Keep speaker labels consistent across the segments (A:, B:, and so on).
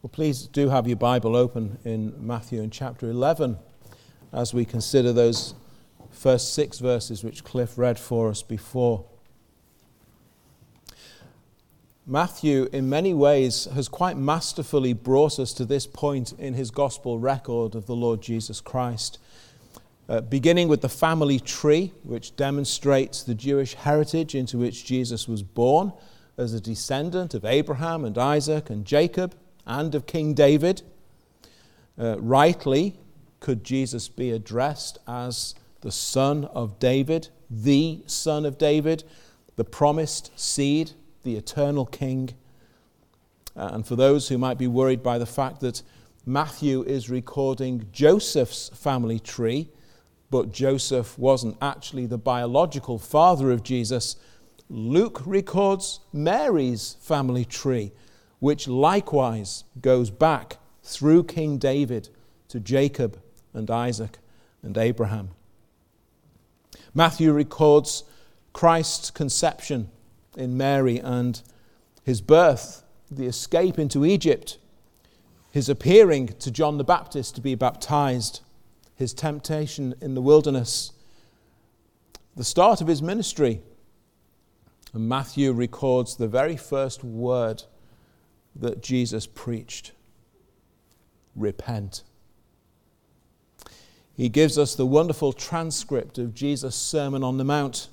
A: Well, please do have your Bible open in Matthew in chapter 11 as we consider those first six verses which Cliff read for us before. Matthew, in many ways, has quite masterfully brought us to this point in his gospel record of the Lord Jesus Christ. Uh, beginning with the family tree, which demonstrates the Jewish heritage into which Jesus was born as a descendant of Abraham and Isaac and Jacob and of King David. Uh, rightly, could Jesus be addressed as the son of David, the son of David, the promised seed, the eternal king? Uh, and for those who might be worried by the fact that Matthew is recording Joseph's family tree, but Joseph wasn't actually the biological father of Jesus, Luke records Mary's family tree which likewise goes back through King David to Jacob and Isaac and Abraham. Matthew records Christ's conception in Mary and his birth, the escape into Egypt, his appearing to John the Baptist to be baptized, his temptation in the wilderness, the start of his ministry. And Matthew records the very first word that Jesus preached repent. He gives us the wonderful transcript of Jesus' Sermon on the Mount.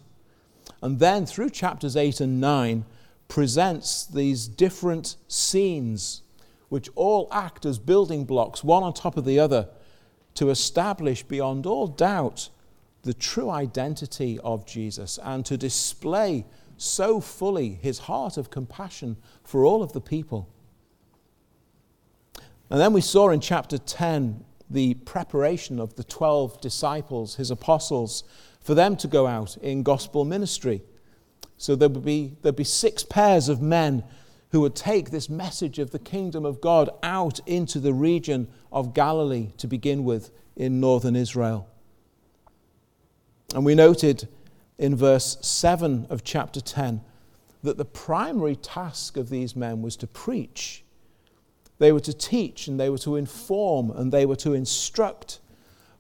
A: And then, through chapters 8 and 9, presents these different scenes which all act as building blocks, one on top of the other, to establish beyond all doubt the true identity of Jesus and to display so fully his heart of compassion for all of the people. And then we saw in chapter 10 the preparation of the 12 disciples, his apostles, for them to go out in gospel ministry. So there would be, there'd be six pairs of men who would take this message of the kingdom of God out into the region of Galilee to begin with in northern Israel. And we noted in verse 7 of chapter 10 that the primary task of these men was to preach they were to teach and they were to inform and they were to instruct.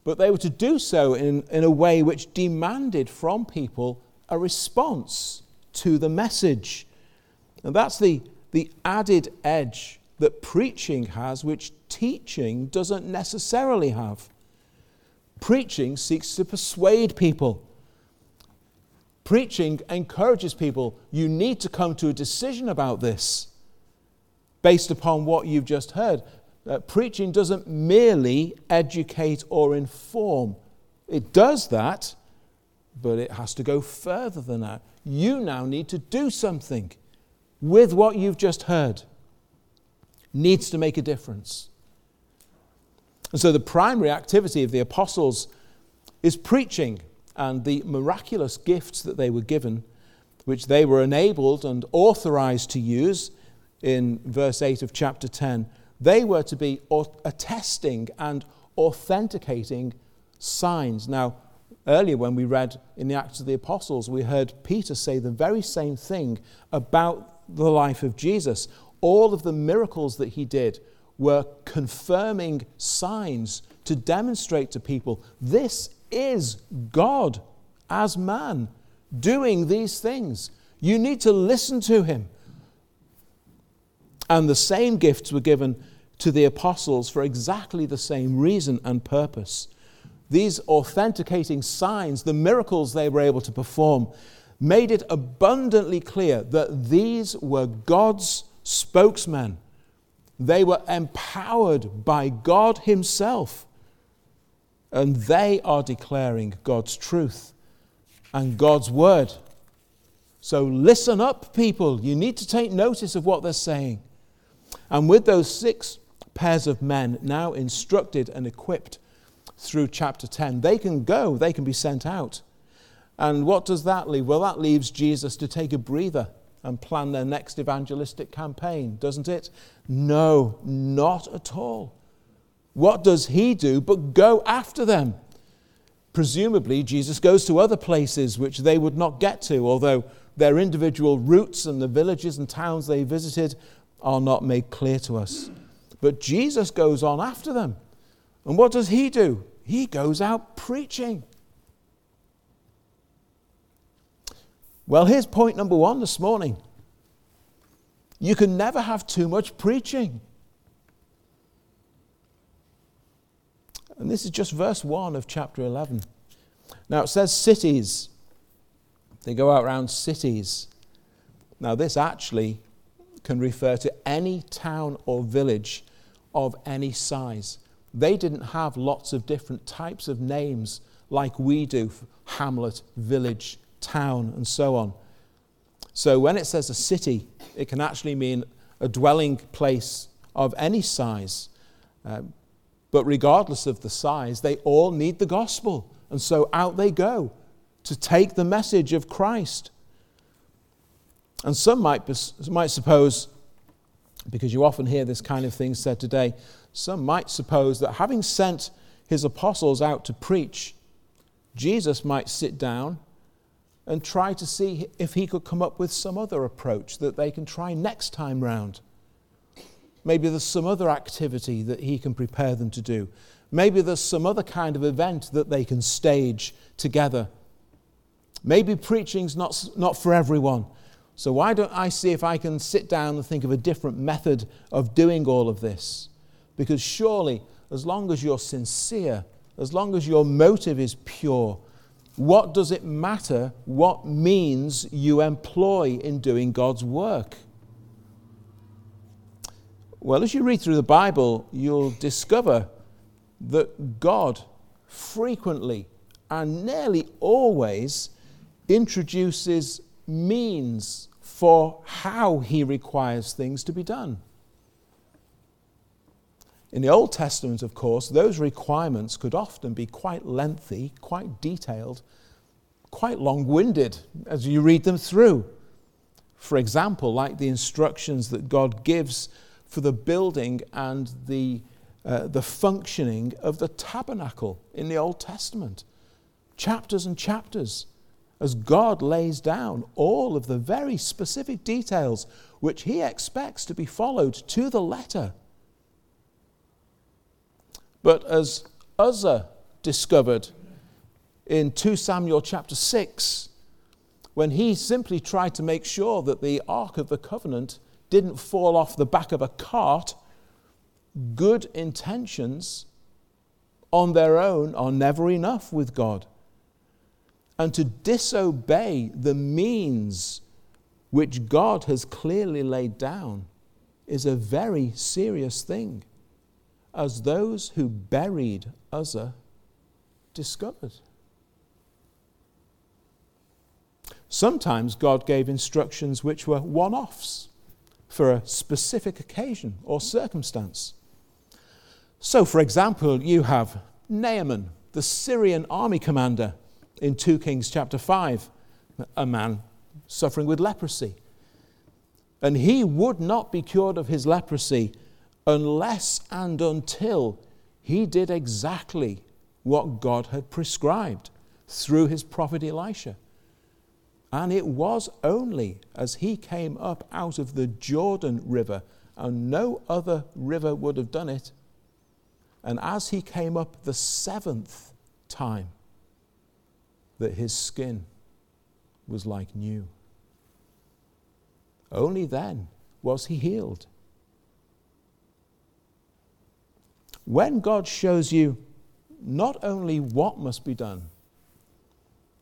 A: But they were to do so in, in a way which demanded from people a response to the message. And that's the, the added edge that preaching has, which teaching doesn't necessarily have. Preaching seeks to persuade people. Preaching encourages people, you need to come to a decision about this based upon what you've just heard. Uh, preaching doesn't merely educate or inform, it does that, but it has to go further than that. You now need to do something with what you've just heard. Needs to make a difference. And so the primary activity of the apostles is preaching and the miraculous gifts that they were given, which they were enabled and authorized to use in verse 8 of chapter 10, they were to be attesting and authenticating signs. Now, earlier when we read in the Acts of the Apostles, we heard Peter say the very same thing about the life of Jesus. All of the miracles that he did were confirming signs to demonstrate to people this is God as man doing these things. You need to listen to him. And the same gifts were given to the apostles for exactly the same reason and purpose. These authenticating signs, the miracles they were able to perform, made it abundantly clear that these were God's spokesmen. They were empowered by God Himself. And they are declaring God's truth and God's word. So listen up, people. You need to take notice of what they're saying. And with those six pairs of men now instructed and equipped through chapter 10, they can go, they can be sent out. And what does that leave? Well, that leaves Jesus to take a breather and plan their next evangelistic campaign, doesn't it? No, not at all. What does he do but go after them? Presumably, Jesus goes to other places which they would not get to, although their individual routes and the villages and towns they visited are not made clear to us. But Jesus goes on after them. And what does he do? He goes out preaching. Well, here's point number one this morning you can never have too much preaching. And this is just verse 1 of chapter 11. Now it says cities. They go out around cities. Now, this actually can refer to any town or village of any size. They didn't have lots of different types of names like we do hamlet, village, town, and so on. So when it says a city, it can actually mean a dwelling place of any size. Uh, but regardless of the size, they all need the gospel. And so out they go to take the message of Christ. And some might, might suppose, because you often hear this kind of thing said today, some might suppose that having sent his apostles out to preach, Jesus might sit down and try to see if he could come up with some other approach that they can try next time round. Maybe there's some other activity that he can prepare them to do. Maybe there's some other kind of event that they can stage together. Maybe preaching's not, not for everyone. So, why don't I see if I can sit down and think of a different method of doing all of this? Because surely, as long as you're sincere, as long as your motive is pure, what does it matter what means you employ in doing God's work? Well, as you read through the Bible, you'll discover that God frequently and nearly always introduces means for how he requires things to be done. In the Old Testament, of course, those requirements could often be quite lengthy, quite detailed, quite long winded as you read them through. For example, like the instructions that God gives for the building and the, uh, the functioning of the tabernacle in the Old Testament. Chapters and chapters as God lays down all of the very specific details which He expects to be followed to the letter. But as Uzzah discovered in 2 Samuel chapter 6, when he simply tried to make sure that the Ark of the Covenant didn't fall off the back of a cart, good intentions on their own are never enough with God. And to disobey the means which God has clearly laid down is a very serious thing as those who buried Uzzah discovered. Sometimes God gave instructions which were one offs for a specific occasion or circumstance. So, for example, you have Naaman, the Syrian army commander, in 2 Kings chapter 5, a man suffering with leprosy. And he would not be cured of his leprosy unless and until he did exactly what God had prescribed through his prophet Elisha. And it was only as he came up out of the Jordan River, and no other river would have done it, and as he came up the seventh time, that his skin was like new. Only then was he healed. When God shows you not only what must be done,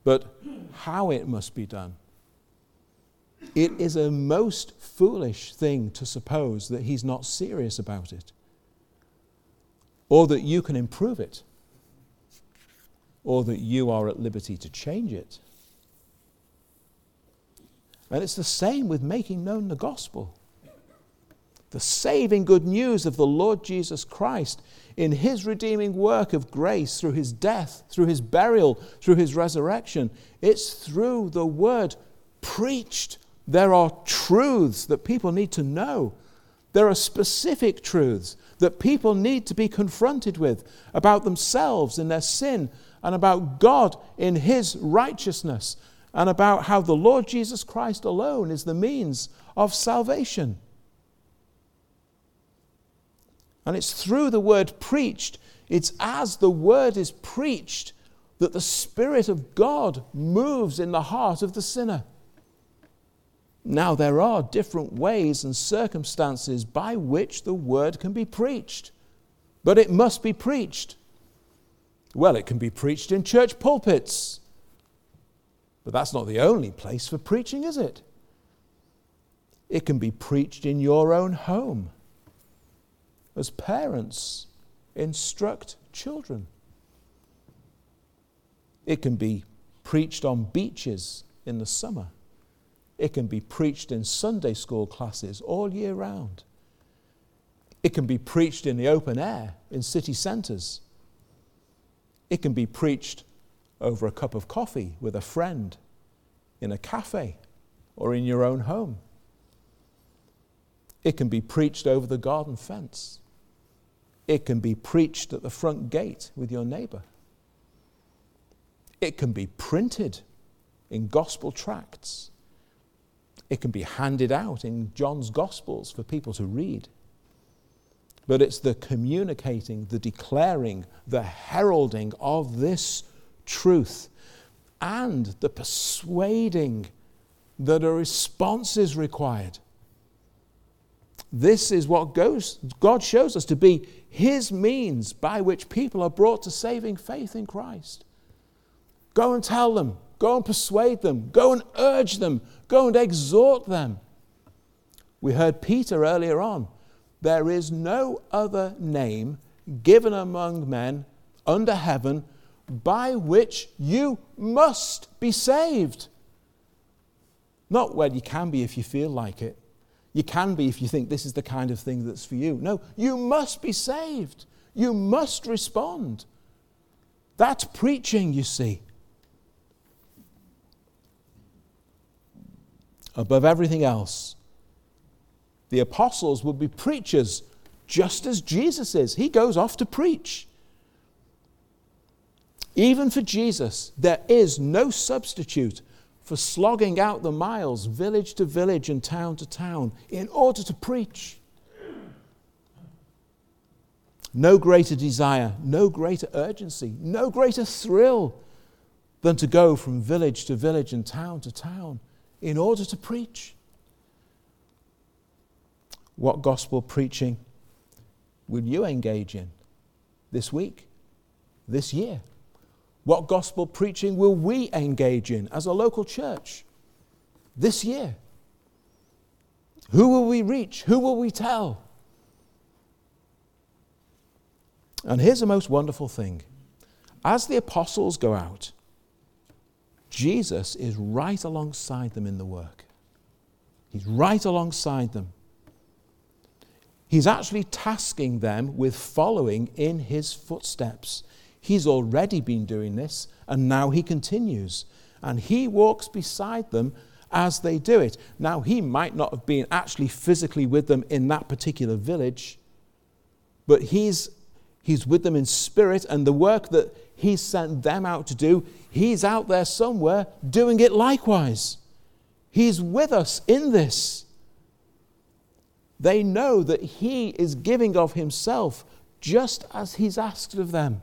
A: but how it must be done, it is a most foolish thing to suppose that He's not serious about it, or that you can improve it, or that you are at liberty to change it. And it's the same with making known the gospel. The saving good news of the Lord Jesus Christ in his redeeming work of grace through his death, through his burial, through his resurrection. It's through the word preached. There are truths that people need to know. There are specific truths that people need to be confronted with about themselves and their sin and about God in his righteousness and about how the Lord Jesus Christ alone is the means of salvation. And it's through the word preached, it's as the word is preached that the Spirit of God moves in the heart of the sinner. Now, there are different ways and circumstances by which the word can be preached, but it must be preached. Well, it can be preached in church pulpits, but that's not the only place for preaching, is it? It can be preached in your own home. As parents, instruct children. It can be preached on beaches in the summer. It can be preached in Sunday school classes all year round. It can be preached in the open air in city centres. It can be preached over a cup of coffee with a friend in a cafe or in your own home. It can be preached over the garden fence. It can be preached at the front gate with your neighbor. It can be printed in gospel tracts. It can be handed out in John's Gospels for people to read. But it's the communicating, the declaring, the heralding of this truth and the persuading that a response is required. This is what goes, God shows us to be His means by which people are brought to saving faith in Christ. Go and tell them, go and persuade them, go and urge them, go and exhort them. We heard Peter earlier on. There is no other name given among men under heaven by which you must be saved. Not well, you can be if you feel like it. You can be if you think this is the kind of thing that's for you. No, you must be saved. You must respond. That's preaching, you see. above everything else. The apostles would be preachers just as Jesus is. He goes off to preach. Even for Jesus, there is no substitute for slogging out the miles, village to village and town to town, in order to preach. No greater desire, no greater urgency, no greater thrill than to go from village to village and town to town in order to preach. What gospel preaching will you engage in this week, this year? What gospel preaching will we engage in as a local church this year? Who will we reach? Who will we tell? And here's the most wonderful thing as the apostles go out, Jesus is right alongside them in the work. He's right alongside them. He's actually tasking them with following in his footsteps. He's already been doing this, and now he continues. And he walks beside them as they do it. Now, he might not have been actually physically with them in that particular village, but he's, he's with them in spirit, and the work that he sent them out to do, He's out there somewhere doing it likewise. He's with us in this. They know that He is giving of Himself just as He's asked of them.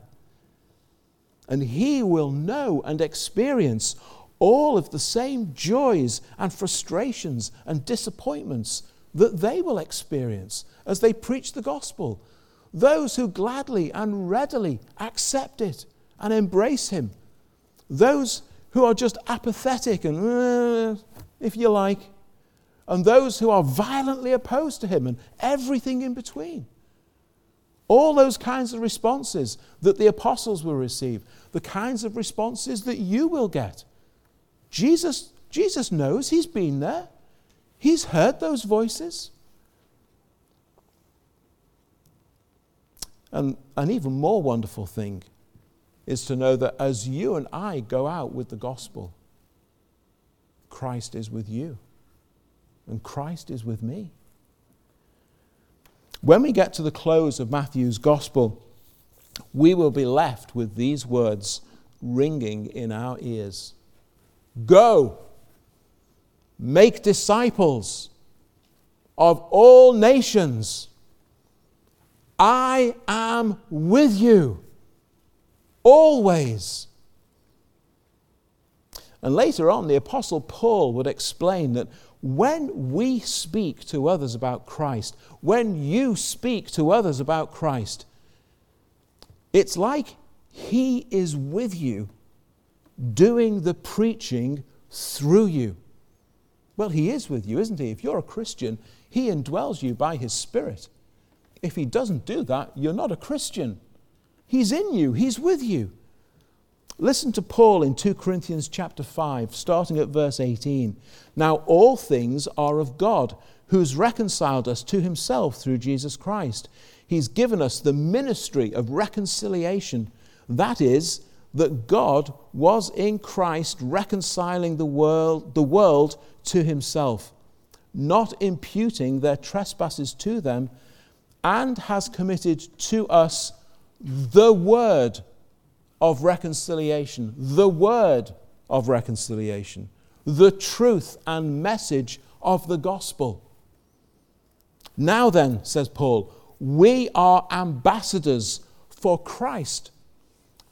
A: And He will know and experience all of the same joys and frustrations and disappointments that they will experience as they preach the gospel. Those who gladly and readily accept it and embrace Him those who are just apathetic and, uh, if you like, and those who are violently opposed to him and everything in between. All those kinds of responses that the apostles will receive, the kinds of responses that you will get. Jesus, Jesus knows, he's been there, he's heard those voices. And an even more wonderful thing is to know that as you and I go out with the gospel, Christ is with you and Christ is with me. When we get to the close of Matthew's gospel, we will be left with these words ringing in our ears Go, make disciples of all nations I am with you always. And later on, the Apostle Paul would explain that when we speak to others about Christ, when you speak to others about Christ, it's like He is with you, doing the preaching through you. Well, He is with you, isn't He? If you're a Christian, He indwells you by His Spirit. If He doesn't do that, you're not a Christian. He's in you, He's with you. Listen to Paul in 2 Corinthians chapter 5, starting at verse 18. Now, all things are of God, who's reconciled us to himself through Jesus Christ. He's given us the ministry of reconciliation. That is, that God was in Christ reconciling the world, the world to himself, not imputing their trespasses to them, and has committed to us the word of reconciliation, the word of reconciliation, the truth and message of the gospel. Now then, says Paul, we are ambassadors for Christ.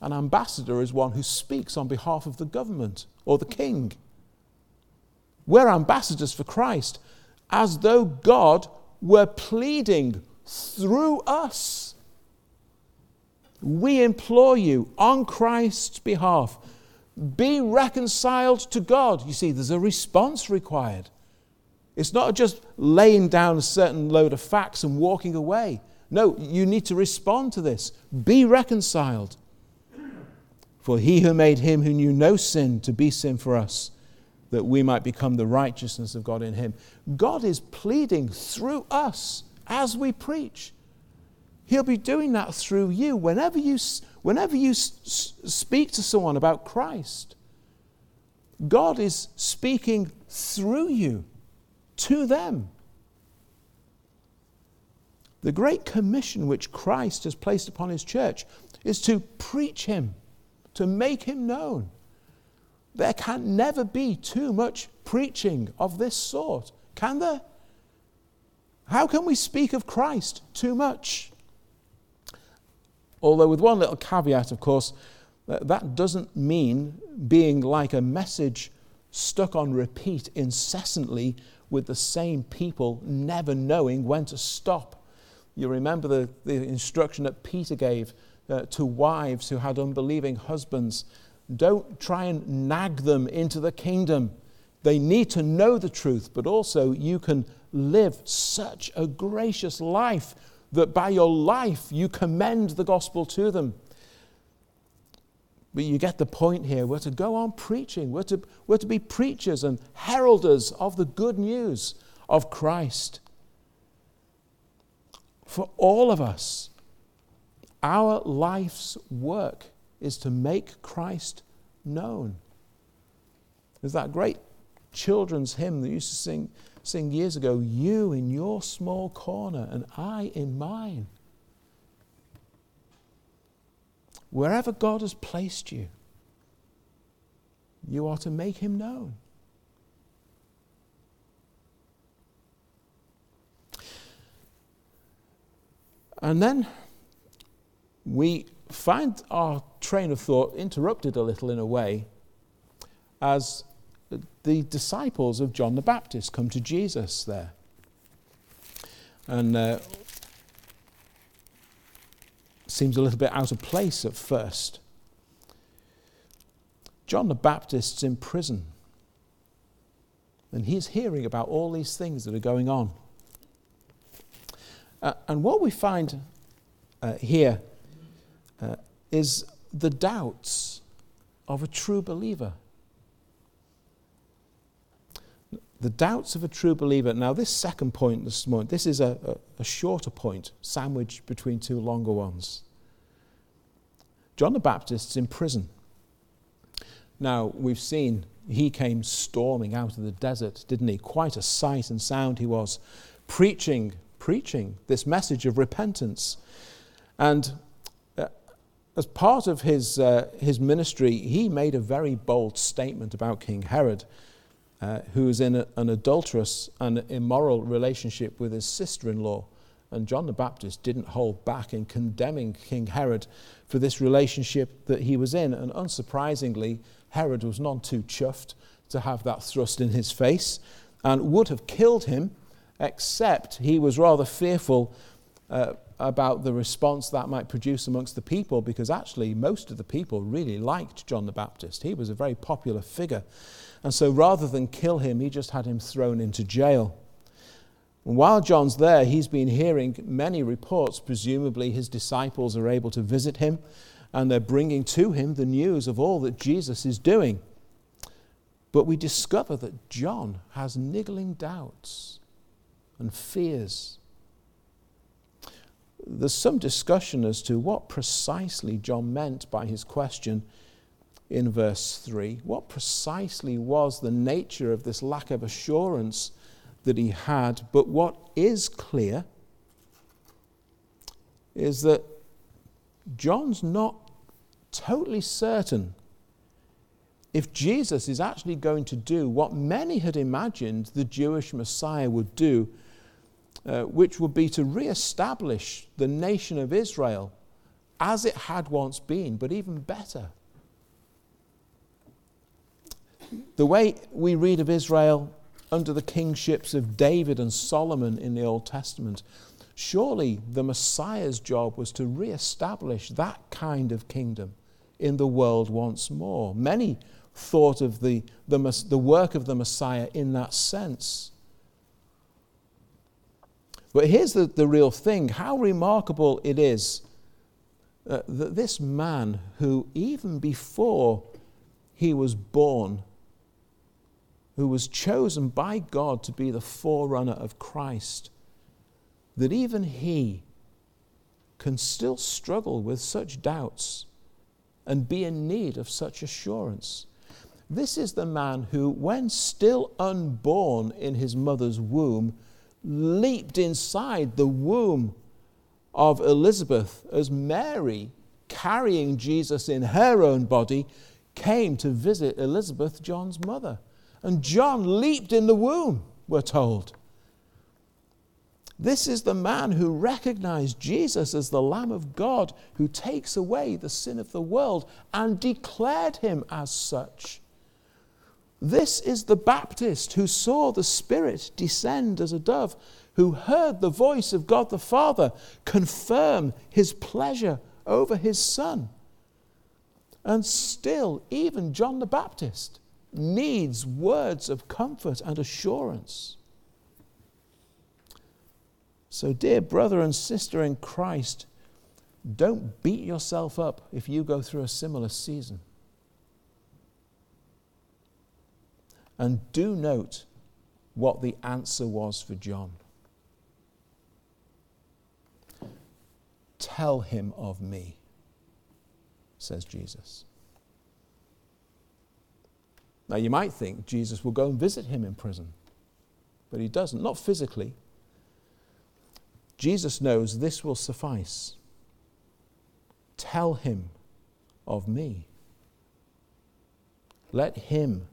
A: An ambassador is one who speaks on behalf of the government or the king. We're ambassadors for Christ, as though God were pleading through us we implore you on Christ's behalf, be reconciled to God. You see, there's a response required. It's not just laying down a certain load of facts and walking away. No, you need to respond to this. Be reconciled. For he who made him who knew no sin to be sin for us, that we might become the righteousness of God in him. God is pleading through us as we preach. He'll be doing that through you whenever you, whenever you speak to someone about Christ. God is speaking through you to them. The great commission which Christ has placed upon his church is to preach him, to make him known. There can never be too much preaching of this sort, can there? How can we speak of Christ too much? Although, with one little caveat, of course, that doesn't mean being like a message stuck on repeat incessantly with the same people, never knowing when to stop. You remember the, the instruction that Peter gave uh, to wives who had unbelieving husbands don't try and nag them into the kingdom. They need to know the truth, but also you can live such a gracious life that by your life you commend the gospel to them. But you get the point here. We're to go on preaching. We're to, we're to be preachers and heralders of the good news of Christ. For all of us, our life's work is to make Christ known. There's that great children's hymn that used to sing sing years ago, you in your small corner and I in mine. Wherever God has placed you, you are to make him known. And then we find our train of thought interrupted a little in a way as the disciples of John the Baptist come to Jesus there. And uh, seems a little bit out of place at first. John the Baptist's in prison. And he's hearing about all these things that are going on. Uh, and what we find uh, here uh, is the doubts of a true believer the doubts of a true believer. Now, this second point this morning, this is a, a, a, shorter point, sandwiched between two longer ones. John the Baptist's in prison. Now, we've seen he came storming out of the desert, didn't he? Quite a sight and sound he was, preaching, preaching this message of repentance. And uh, as part of his, uh, his ministry, he made a very bold statement about King Herod uh, who was in a, an adulterous and immoral relationship with his sister in law. And John the Baptist didn't hold back in condemning King Herod for this relationship that he was in. And unsurprisingly, Herod was none too chuffed to have that thrust in his face and would have killed him, except he was rather fearful uh, about the response that might produce amongst the people because actually most of the people really liked John the Baptist. He was a very popular figure. And so rather than kill him, he just had him thrown into jail. And while John's there, he's been hearing many reports. Presumably, his disciples are able to visit him and they're bringing to him the news of all that Jesus is doing. But we discover that John has niggling doubts and fears. There's some discussion as to what precisely John meant by his question in verse 3. What precisely was the nature of this lack of assurance that he had? But what is clear is that John's not totally certain if Jesus is actually going to do what many had imagined the Jewish Messiah would do, uh, which would be to re-establish the nation of Israel as it had once been, but even better. The way we read of Israel under the kingships of David and Solomon in the Old Testament, surely the Messiah's job was to re-establish that kind of kingdom in the world once more. Many thought of the, the, the work of the Messiah in that sense. But here's the, the real thing how remarkable it is uh, that this man, who even before he was born, who was chosen by God to be the forerunner of Christ, that even he can still struggle with such doubts and be in need of such assurance. This is the man who, when still unborn in his mother's womb, leaped inside the womb of Elizabeth as Mary, carrying Jesus in her own body, came to visit Elizabeth, John's mother. And John leaped in the womb, we're told. This is the man who recognized Jesus as the Lamb of God who takes away the sin of the world and declared him as such. This is the Baptist who saw the Spirit descend as a dove, who heard the voice of God the Father confirm his pleasure over his Son. And still, even John the Baptist needs words of comfort and assurance. So, dear brother and sister in Christ, don't beat yourself up if you go through a similar season. And do note what the answer was for John. Tell him of me, says Jesus. Now, you might think Jesus will go and visit him in prison, but he doesn't, not physically. Jesus knows this will suffice. Tell him of me. Let him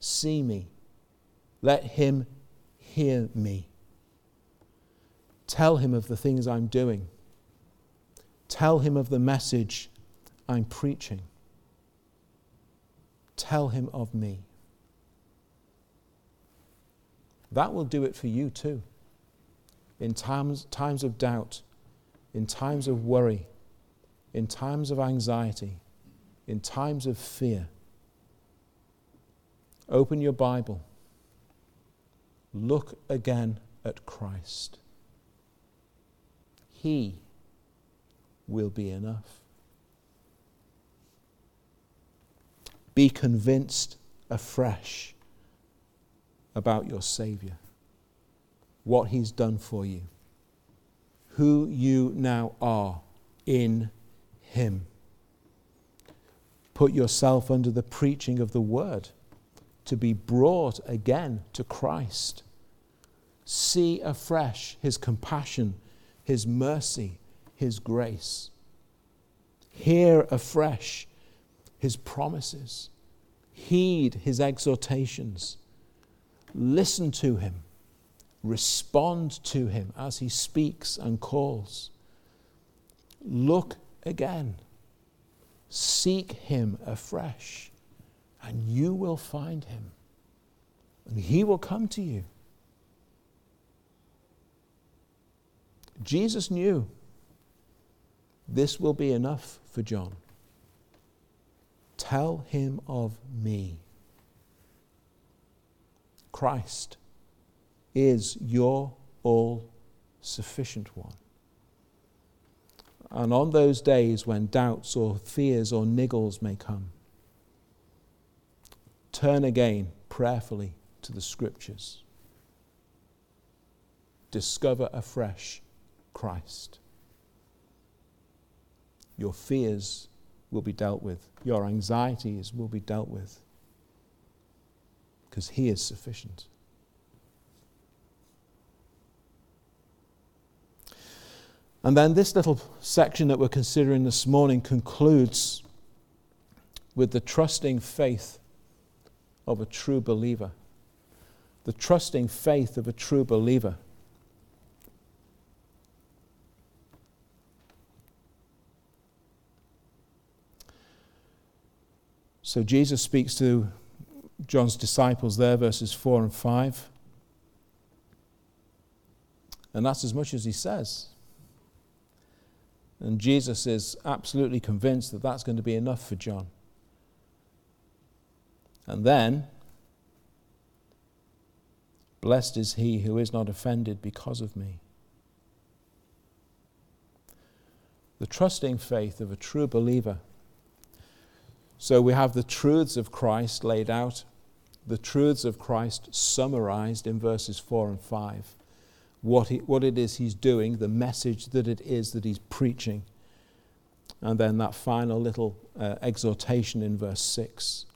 A: see me. Let him hear me. Tell him of the things I'm doing. Tell him of the message I'm preaching. Tell him of me. That will do it for you too in times, times of doubt, in times of worry, in times of anxiety, in times of fear. Open your Bible. Look again at Christ. He will be enough. Be convinced afresh about your Savior what He's done for you, who you now are in Him. Put yourself under the preaching of the Word to be brought again to Christ. See afresh His compassion, His mercy, His grace. Hear afresh His promises. Heed His exhortations. Listen to Him Respond to him as he speaks and calls. Look again. Seek him afresh, and you will find him. And he will come to you. Jesus knew this will be enough for John. Tell him of me. Christ is your all sufficient one. And on those days when doubts or fears or niggles may come, turn again prayerfully to the scriptures. Discover afresh Christ. Your fears will be dealt with, your anxieties will be dealt with, because He is sufficient. And then this little section that we're considering this morning concludes with the trusting faith of a true believer. The trusting faith of a true believer. So Jesus speaks to John's disciples there, verses 4 and 5. And that's as much as he says. And Jesus is absolutely convinced that that's going to be enough for John. And then, blessed is he who is not offended because of me. The trusting faith of a true believer. So we have the truths of Christ laid out, the truths of Christ summarized in verses 4 and 5 what, he, what it is he's doing, the message that it is that he's preaching. And then that final little uh, exhortation in verse 6.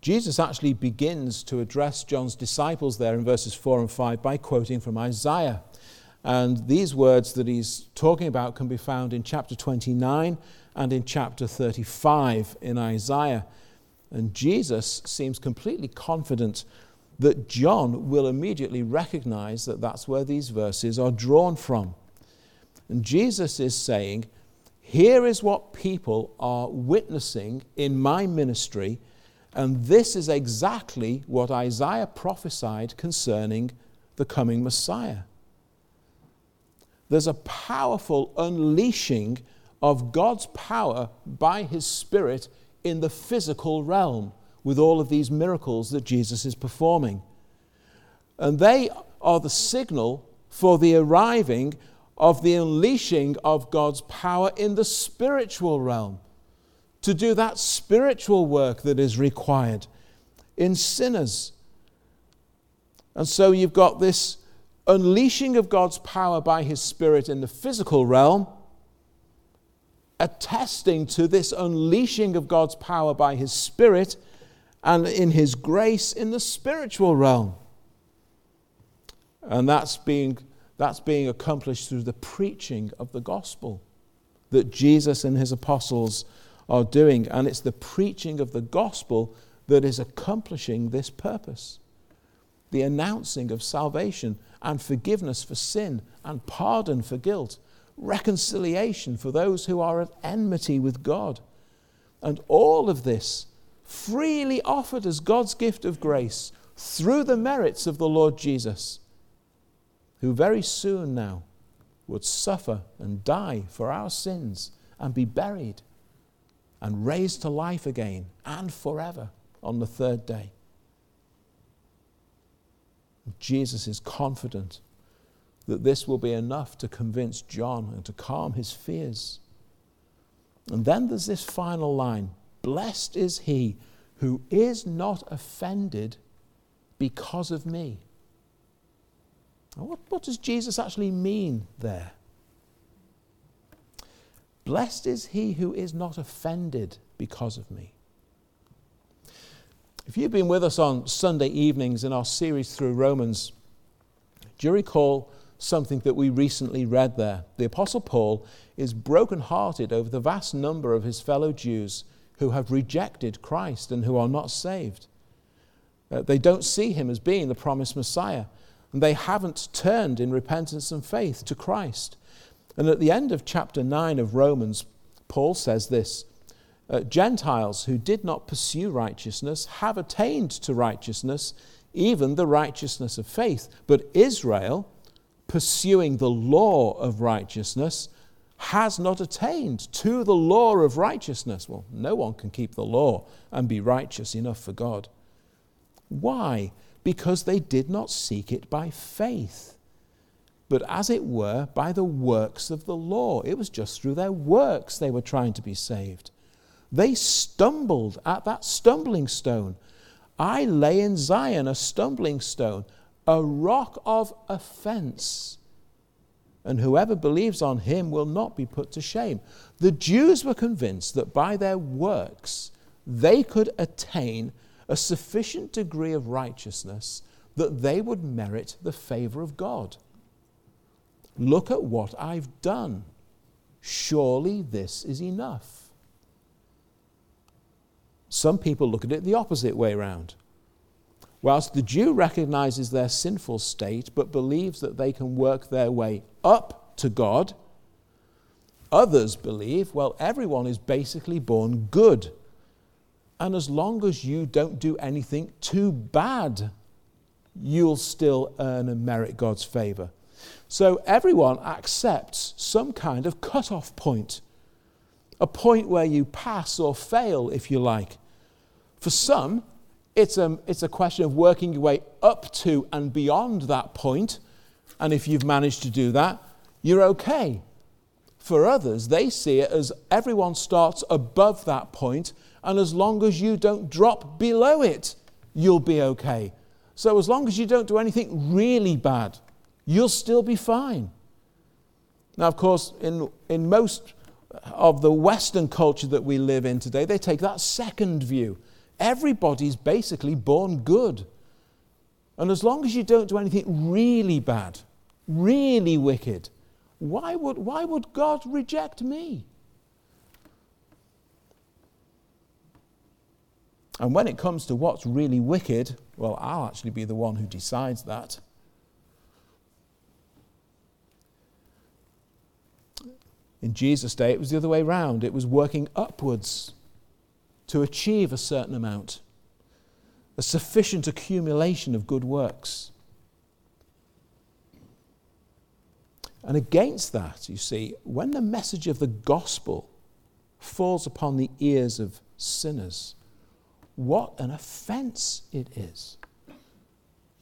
A: Jesus actually begins to address John's disciples there in verses 4 and 5 by quoting from Isaiah. And these words that he's talking about can be found in chapter 29 and in chapter 35 in Isaiah. And Jesus seems completely confident that John will immediately recognize that that's where these verses are drawn from. And Jesus is saying, Here is what people are witnessing in my ministry, and this is exactly what Isaiah prophesied concerning the coming Messiah. There's a powerful unleashing of God's power by His Spirit in the physical realm with all of these miracles that Jesus is performing. And they are the signal for the arriving of the unleashing of God's power in the spiritual realm to do that spiritual work that is required in sinners. And so you've got this unleashing of God's power by His Spirit in the physical realm, attesting to this unleashing of God's power by His Spirit and in His grace in the spiritual realm. And that's being, that's being accomplished through the preaching of the gospel that Jesus and His apostles are doing. And it's the preaching of the gospel that is accomplishing this purpose the announcing of salvation and forgiveness for sin and pardon for guilt, reconciliation for those who are at enmity with God. And all of this freely offered as God's gift of grace through the merits of the Lord Jesus, who very soon now would suffer and die for our sins and be buried and raised to life again and forever on the third day. Jesus is confident that this will be enough to convince John and to calm his fears. And then there's this final line Blessed is he who is not offended because of me. What, what does Jesus actually mean there? Blessed is he who is not offended because of me. If you've been with us on Sunday evenings in our series through Romans, do you recall something that we recently read there? The Apostle Paul is brokenhearted over the vast number of his fellow Jews who have rejected Christ and who are not saved. Uh, they don't see him as being the promised Messiah. And they haven't turned in repentance and faith to Christ. And at the end of chapter 9 of Romans, Paul says this uh, Gentiles who did not pursue righteousness have attained to righteousness, even the righteousness of faith. But Israel, pursuing the law of righteousness, has not attained to the law of righteousness. Well, no one can keep the law and be righteous enough for God. Why? Because they did not seek it by faith, but as it were, by the works of the law. It was just through their works they were trying to be saved. They stumbled at that stumbling stone. I lay in Zion a stumbling stone, a rock of offense. And whoever believes on him will not be put to shame. The Jews were convinced that by their works they could attain a sufficient degree of righteousness that they would merit the favor of God. Look at what I've done. Surely this is enough. Some people look at it the opposite way round. Whilst the Jew recognizes their sinful state but believes that they can work their way up to God, others believe, well, everyone is basically born good. And as long as you don't do anything too bad, you'll still earn and merit God's favor. So everyone accepts some kind of cut-off point, a point where you pass or fail, if you like. For some, it's a, it's a question of working your way up to and beyond that point. and if you've managed to do that, you're okay. For others, they see it as everyone starts above that point, and as long as you don't drop below it, you'll be okay. So, as long as you don't do anything really bad, you'll still be fine. Now, of course, in, in most of the Western culture that we live in today, they take that second view everybody's basically born good. And as long as you don't do anything really bad, really wicked, why would, why would God reject me? And when it comes to what's really wicked, well, I'll actually be the one who decides that. In Jesus' day, it was the other way around. It was working upwards to achieve a certain amount, a sufficient accumulation of good works. And against that, you see, when the message of the gospel falls upon the ears of sinners, what an offense it is.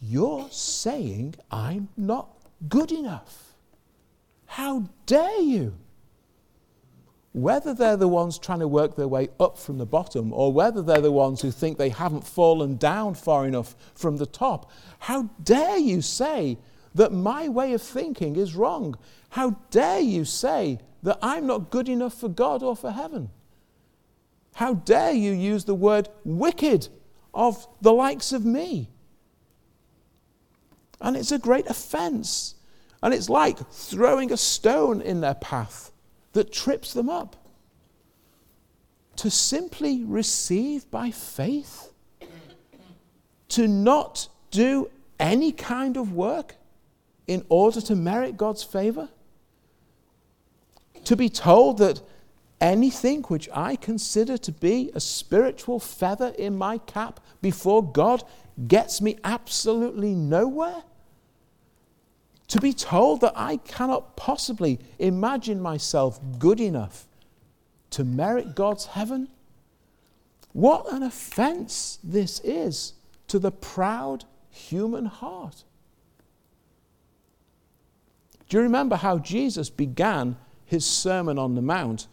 A: You're saying I'm not good enough. How dare you? Whether they're the ones trying to work their way up from the bottom or whether they're the ones who think they haven't fallen down far enough from the top, how dare you say that my way of thinking is wrong? How dare you say that I'm not good enough for God or for heaven? How dare you use the word wicked of the likes of me? And it's a great offense. And it's like throwing a stone in their path that trips them up. To simply receive by faith, to not do any kind of work in order to merit God's favor, to be told that anything which I consider to be a spiritual feather in my cap before God gets me absolutely nowhere to be told that I cannot possibly imagine myself good enough to merit God's heaven? What an offense this is to the proud human heart. Do you remember how Jesus began his Sermon on the Mount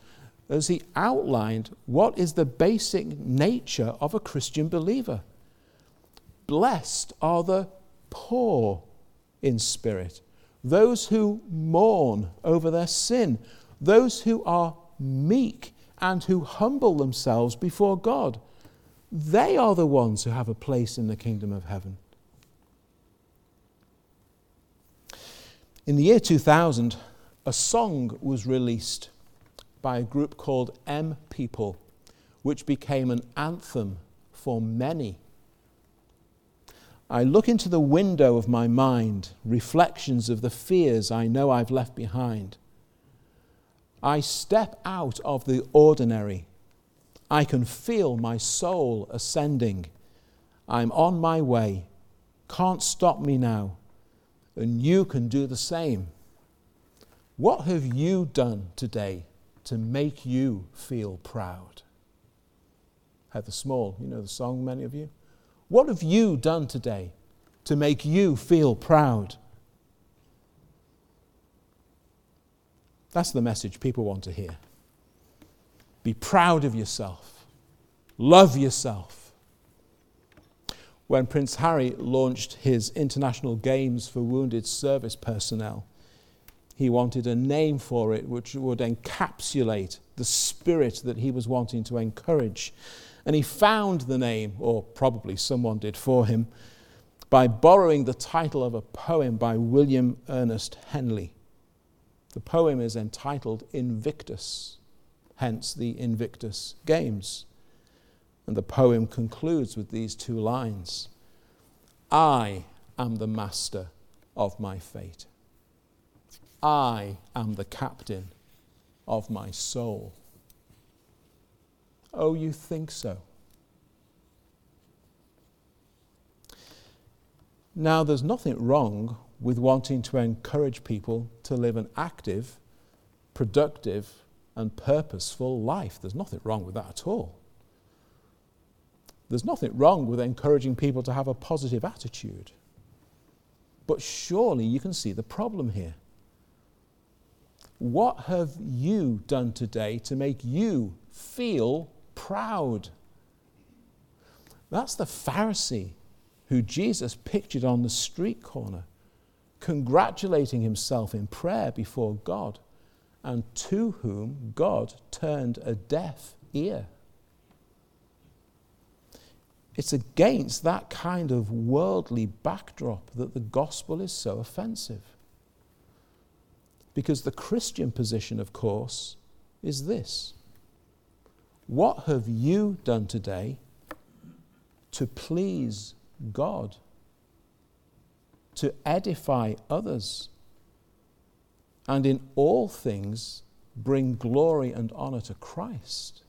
A: as he outlined what is the basic nature of a Christian believer? Blessed are the poor in spirit, those who mourn over their sin, those who are meek and who humble themselves before God. They are the ones who have a place in the kingdom of heaven. In the year 2000, a song was released by a group called M People, which became an anthem for many. I look into the window of my mind, reflections of the fears I know I've left behind. I step out of the ordinary. I can feel my soul ascending. I'm on my way. Can't stop me now. And you can do the same. What have you done today to make you feel proud? Heather Small, you know the song, many of you. What have you done today to make you feel proud? That's the message people want to hear. Be proud of yourself, love yourself. When Prince Harry launched his international games for wounded service personnel, he wanted a name for it which would encapsulate the spirit that he was wanting to encourage. And he found the name, or probably someone did for him, by borrowing the title of a poem by William Ernest Henley. The poem is entitled Invictus, hence the Invictus Games. And the poem concludes with these two lines I am the master of my fate. I am the captain of my soul. Oh, you think so? Now, there's nothing wrong with wanting to encourage people to live an active, productive, and purposeful life. There's nothing wrong with that at all. There's nothing wrong with encouraging people to have a positive attitude. But surely you can see the problem here. What have you done today to make you feel proud. That's the Pharisee who Jesus pictured on the street corner, congratulating himself in prayer before God, and to whom God turned a deaf ear. It's against that kind of worldly backdrop that the gospel is so offensive. Because the Christian position, of course, is this what have you done today to please God? To edify others? And in all things, bring glory and honor to Christ?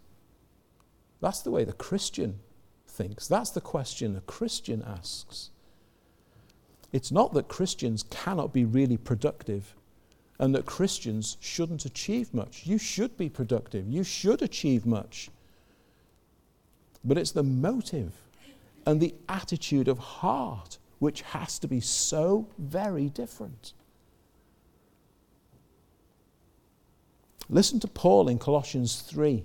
A: That's the way the Christian thinks. That's the question a Christian asks. It's not that Christians cannot be really productive and that Christians shouldn't achieve much. You should be productive, you should achieve much. But it's the motive and the attitude of heart which has to be so very different. Listen to Paul in Colossians 3.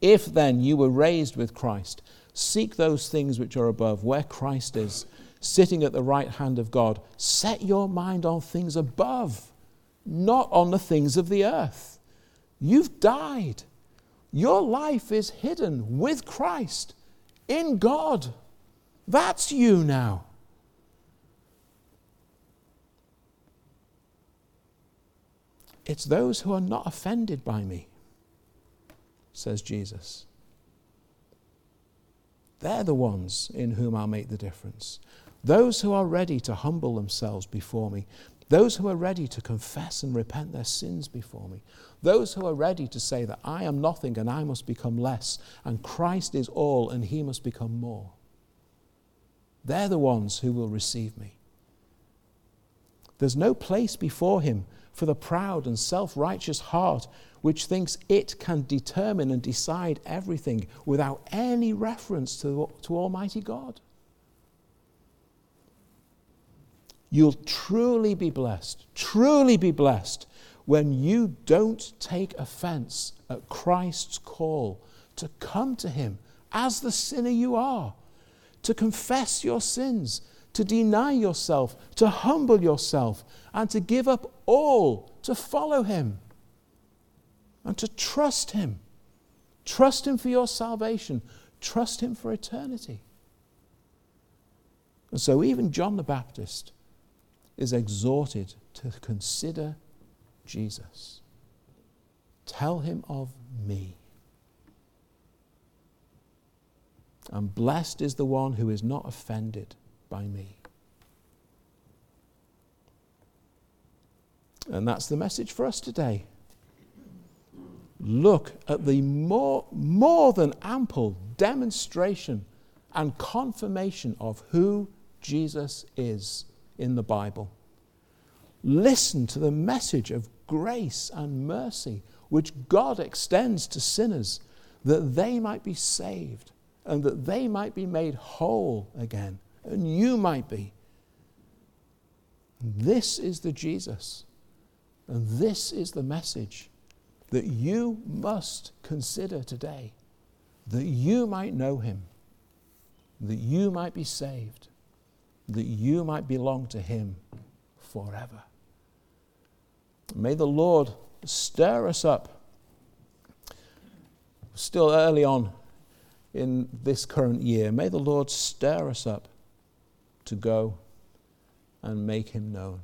A: If then you were raised with Christ, seek those things which are above, where Christ is, sitting at the right hand of God. Set your mind on things above not on the things of the earth. You've died. Your life is hidden with Christ in God. That's you now. It's those who are not offended by me, says Jesus. They're the ones in whom I'll make the difference. Those who are ready to humble themselves before me, those who are ready to confess and repent their sins before me. Those who are ready to say that I am nothing and I must become less, and Christ is all and he must become more. They're the ones who will receive me. There's no place before him for the proud and self righteous heart which thinks it can determine and decide everything without any reference to, to Almighty God. You'll truly be blessed, truly be blessed when you don't take offense at Christ's call to come to Him as the sinner you are, to confess your sins, to deny yourself, to humble yourself, and to give up all to follow Him and to trust Him. Trust Him for your salvation, trust Him for eternity. And so, even John the Baptist is exhorted to consider Jesus. Tell him of me. And blessed is the one who is not offended by me. And that's the message for us today. Look at the more, more than ample demonstration and confirmation of who Jesus is in the Bible. Listen to the message of grace and mercy which God extends to sinners that they might be saved and that they might be made whole again, and you might be. This is the Jesus, and this is the message that you must consider today, that you might know him, that you might be saved, that you might belong to him forever. May the Lord stir us up. Still early on in this current year, may the Lord stir us up to go and make him known.